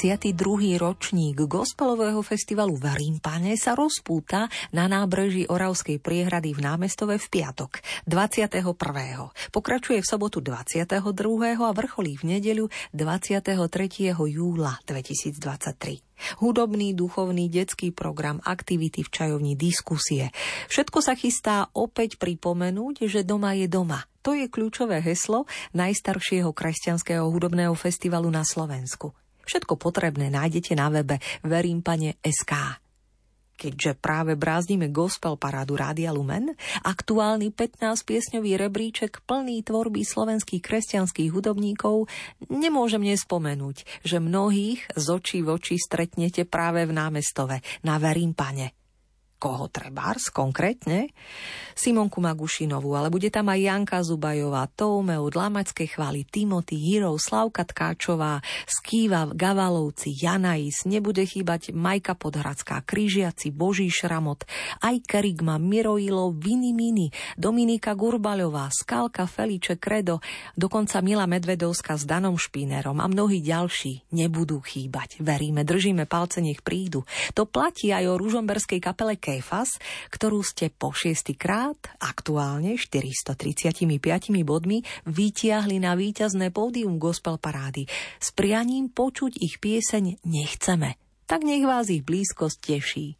S1: 32. ročník gospelového festivalu v Rímpane sa rozpúta na nábreží Oravskej priehrady v námestove v piatok 21. Pokračuje v sobotu 22. a vrcholí v nedeľu 23. júla 2023. Hudobný, duchovný, detský program, aktivity v čajovni, diskusie. Všetko sa chystá opäť pripomenúť, že doma je doma. To je kľúčové heslo najstaršieho kresťanského hudobného festivalu na Slovensku. Všetko potrebné nájdete na webe verimpane.sk. Keďže práve brázdime gospel parádu Rádia Lumen, aktuálny 15-piesňový rebríček plný tvorby slovenských kresťanských hudobníkov, nemôžem nespomenúť, že mnohých z očí v oči stretnete práve v námestove na Verimpane koho trebárs konkrétne? Simonku Magušinovú, ale bude tam aj Janka Zubajová, Toumeu, Dlamačskej chvály, Timothy, Hero, Slavka Tkáčová, Skýva, Gavalovci, Janais, nebude chýbať Majka Podhradská, Kryžiaci, Boží Šramot, aj Kerigma, Miroilo, Vini Mini, Dominika Gurbaľová, Skalka, Feliče, Kredo, dokonca Mila Medvedovská s Danom Špínerom a mnohí ďalší nebudú chýbať. Veríme, držíme palce, nech prídu. To platí aj o ružomberskej kapele Kefas, ktorú ste po šiestýkrát, aktuálne 435 bodmi, vytiahli na víťazné pódium gospel parády. S prianím počuť ich pieseň nechceme. Tak nech vás ich blízkosť teší.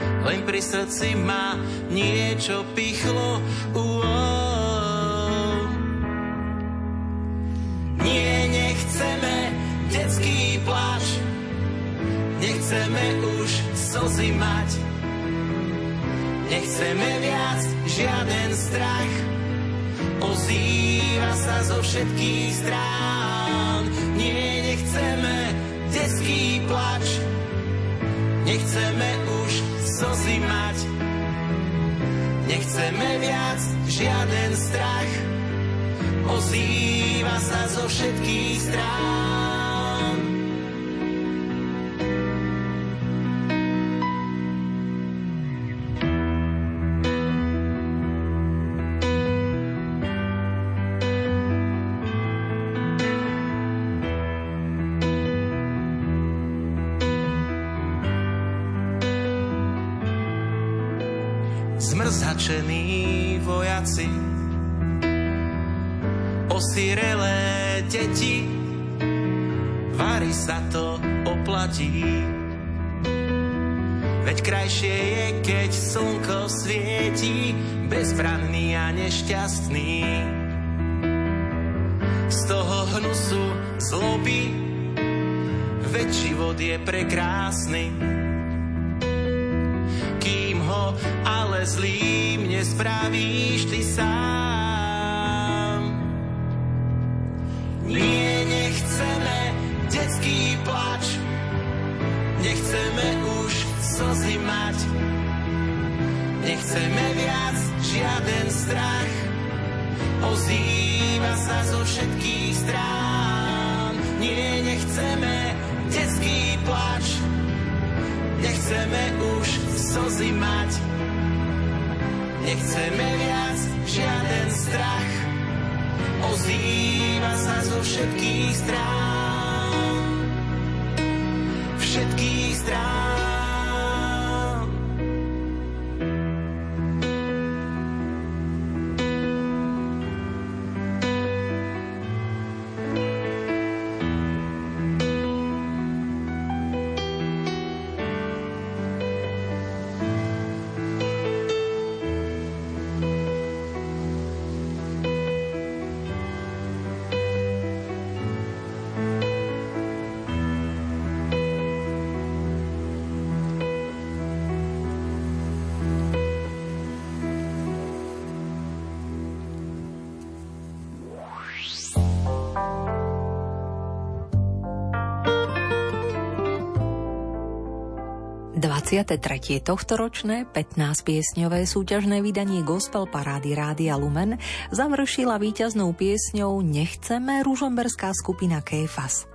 S5: len pri srdci ma niečo pichlo. Uo. Nie, nechceme detský pláč, nechceme už slzy mať. Nechceme viac žiaden strach, ozýva sa zo všetkých strán. Nie, nechceme detský plač, nechceme už slzy mať. Nechceme viac žiaden strach, ozýva sa zo všetkých strán. Krajšie je, keď slnko svieti, bezbranný a nešťastný. Z toho hnusu zloby, veď život je prekrásny ale zlým nespravíš ty sám. Nechceme viac žiaden strach, ozýva sa zo všetkých strán.
S1: 23. tohtoročné 15-piesňové súťažné vydanie Gospel Parády Rádia Lumen završila víťaznou piesňou Nechceme ružomberská skupina Kéfas.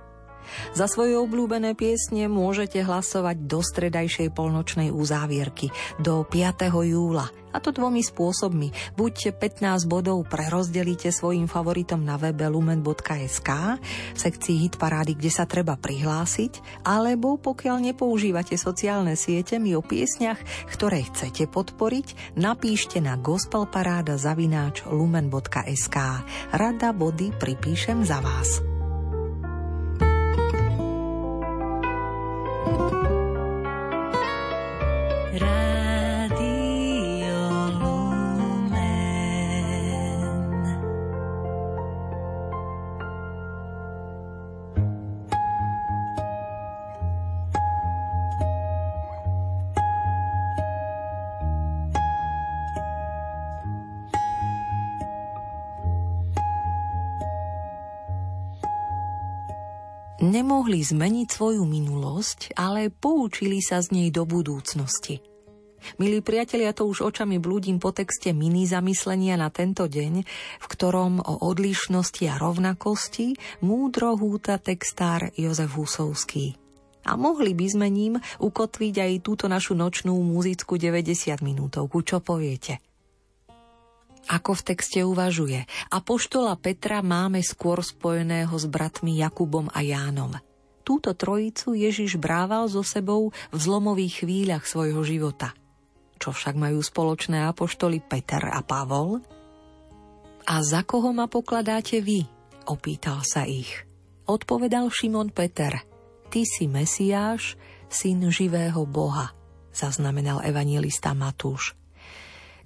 S1: Za svoje obľúbené piesne môžete hlasovať do stredajšej polnočnej uzávierky, do 5. júla – a to dvomi spôsobmi. Buď 15 bodov prerozdelíte svojim favoritom na webe lumen.sk v sekcii hit parády, kde sa treba prihlásiť, alebo pokiaľ nepoužívate sociálne siete, mi o piesniach, ktoré chcete podporiť, napíšte na gospelparáda zavináč lumen.sk. Rada body pripíšem za vás. Right. Nemohli zmeniť svoju minulosť, ale poučili sa z nej do budúcnosti. Milí priatelia, to už očami blúdim po texte mini zamyslenia na tento deň, v ktorom o odlišnosti a rovnakosti múdro húta textár Jozef Husovský. A mohli by sme ním ukotviť aj túto našu nočnú muzickú 90 minútovku. Čo poviete? Ako v texte uvažuje. Apoštola Petra máme skôr spojeného s bratmi Jakubom a Jánom. Túto trojicu Ježiš brával so sebou v zlomových chvíľach svojho života. Čo však majú spoločné apoštoli Peter a Pavol? A za koho ma pokladáte vy? Opýtal sa ich. Odpovedal Šimon Peter. Ty si Mesiáš, syn živého Boha, zaznamenal evangelista Matúš.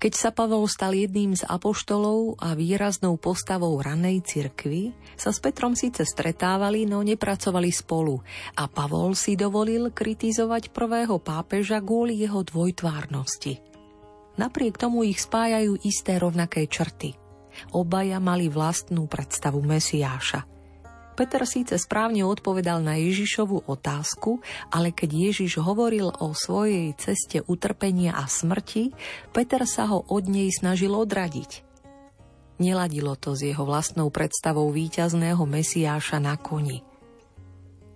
S1: Keď sa Pavol stal jedným z apoštolov a výraznou postavou ranej cirkvy, sa s Petrom síce stretávali, no nepracovali spolu a Pavol si dovolil kritizovať prvého pápeža kvôli jeho dvojtvárnosti. Napriek tomu ich spájajú isté rovnaké črty. Obaja mali vlastnú predstavu Mesiáša – Peter síce správne odpovedal na Ježišovu otázku, ale keď Ježiš hovoril o svojej ceste utrpenia a smrti, Peter sa ho od nej snažil odradiť. Neladilo to s jeho vlastnou predstavou víťazného Mesiáša na koni.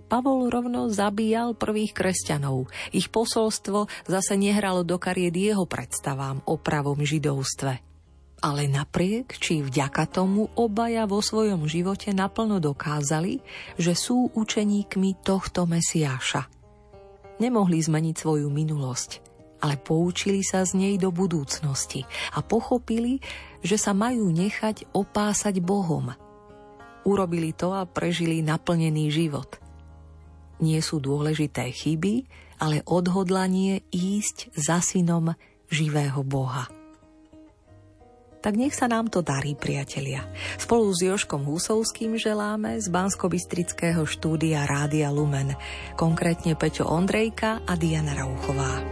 S1: Pavol rovno zabíjal prvých kresťanov. Ich posolstvo zase nehralo do kariet jeho predstavám o pravom židovstve – ale napriek či vďaka tomu obaja vo svojom živote naplno dokázali, že sú učeníkmi tohto Mesiáša. Nemohli zmeniť svoju minulosť, ale poučili sa z nej do budúcnosti a pochopili, že sa majú nechať opásať Bohom. Urobili to a prežili naplnený život. Nie sú dôležité chyby, ale odhodlanie ísť za synom živého Boha tak nech sa nám to darí, priatelia. Spolu s Joškom Husovským želáme z bansko štúdia Rádia Lumen, konkrétne Peťo Ondrejka a Diana Rauchová.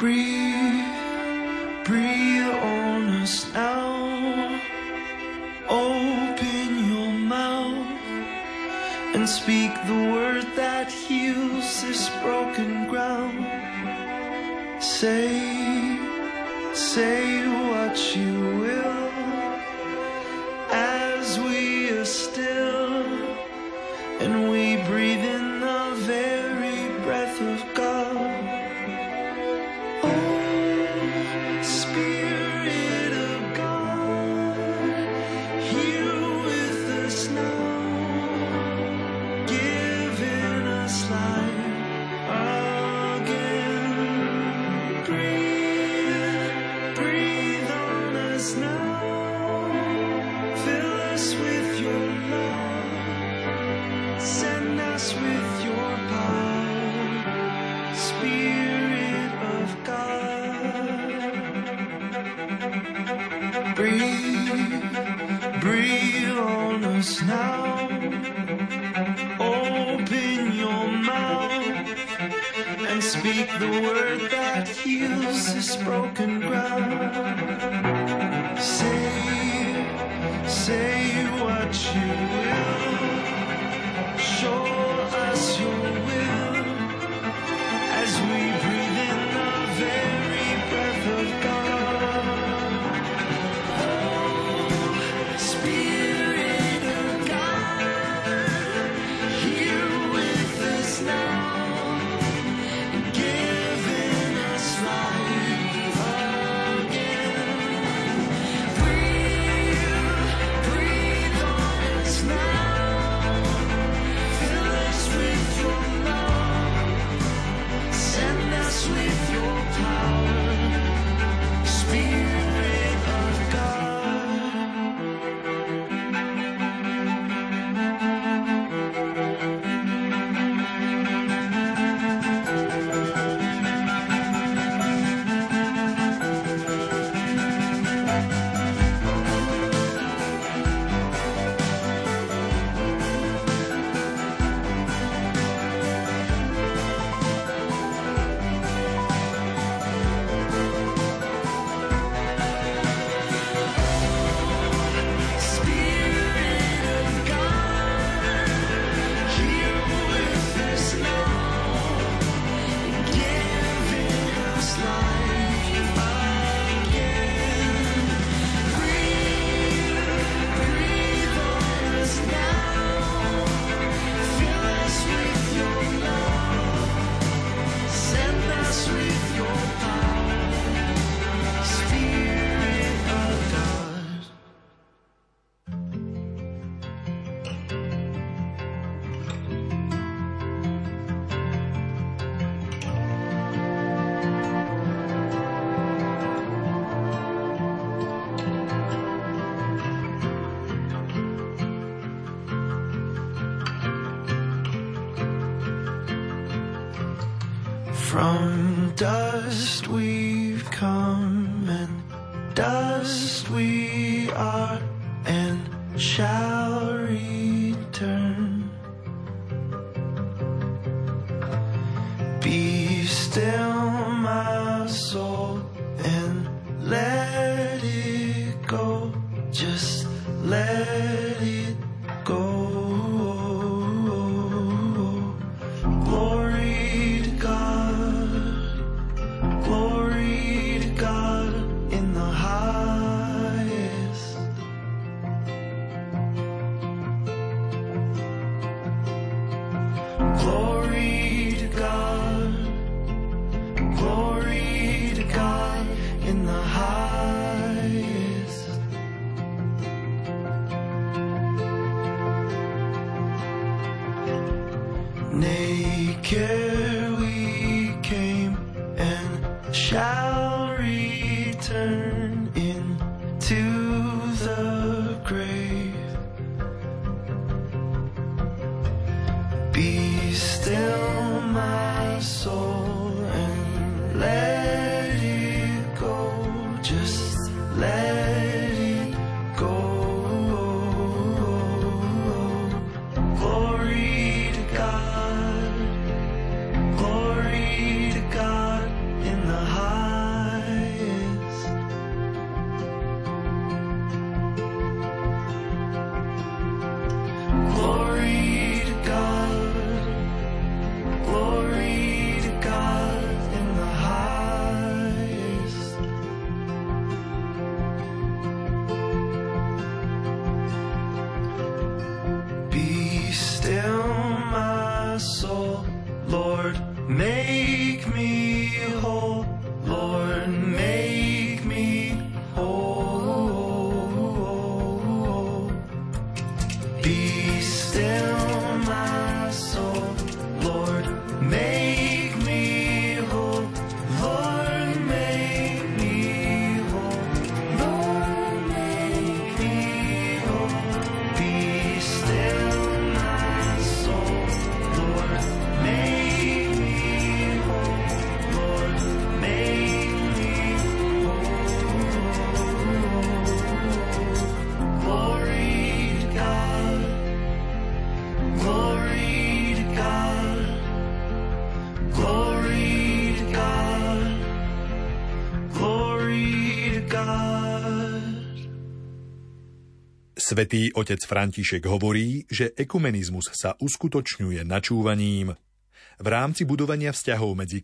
S10: breathe. us with your love. Send us with your power. Spirit of God. Breathe, breathe on us now. Open your mouth and speak the word that heals this broken ground. Send Thank you. be still.
S11: Svetý otec František hovorí, že ekumenizmus sa uskutočňuje načúvaním. V rámci budovania vzťahov medzi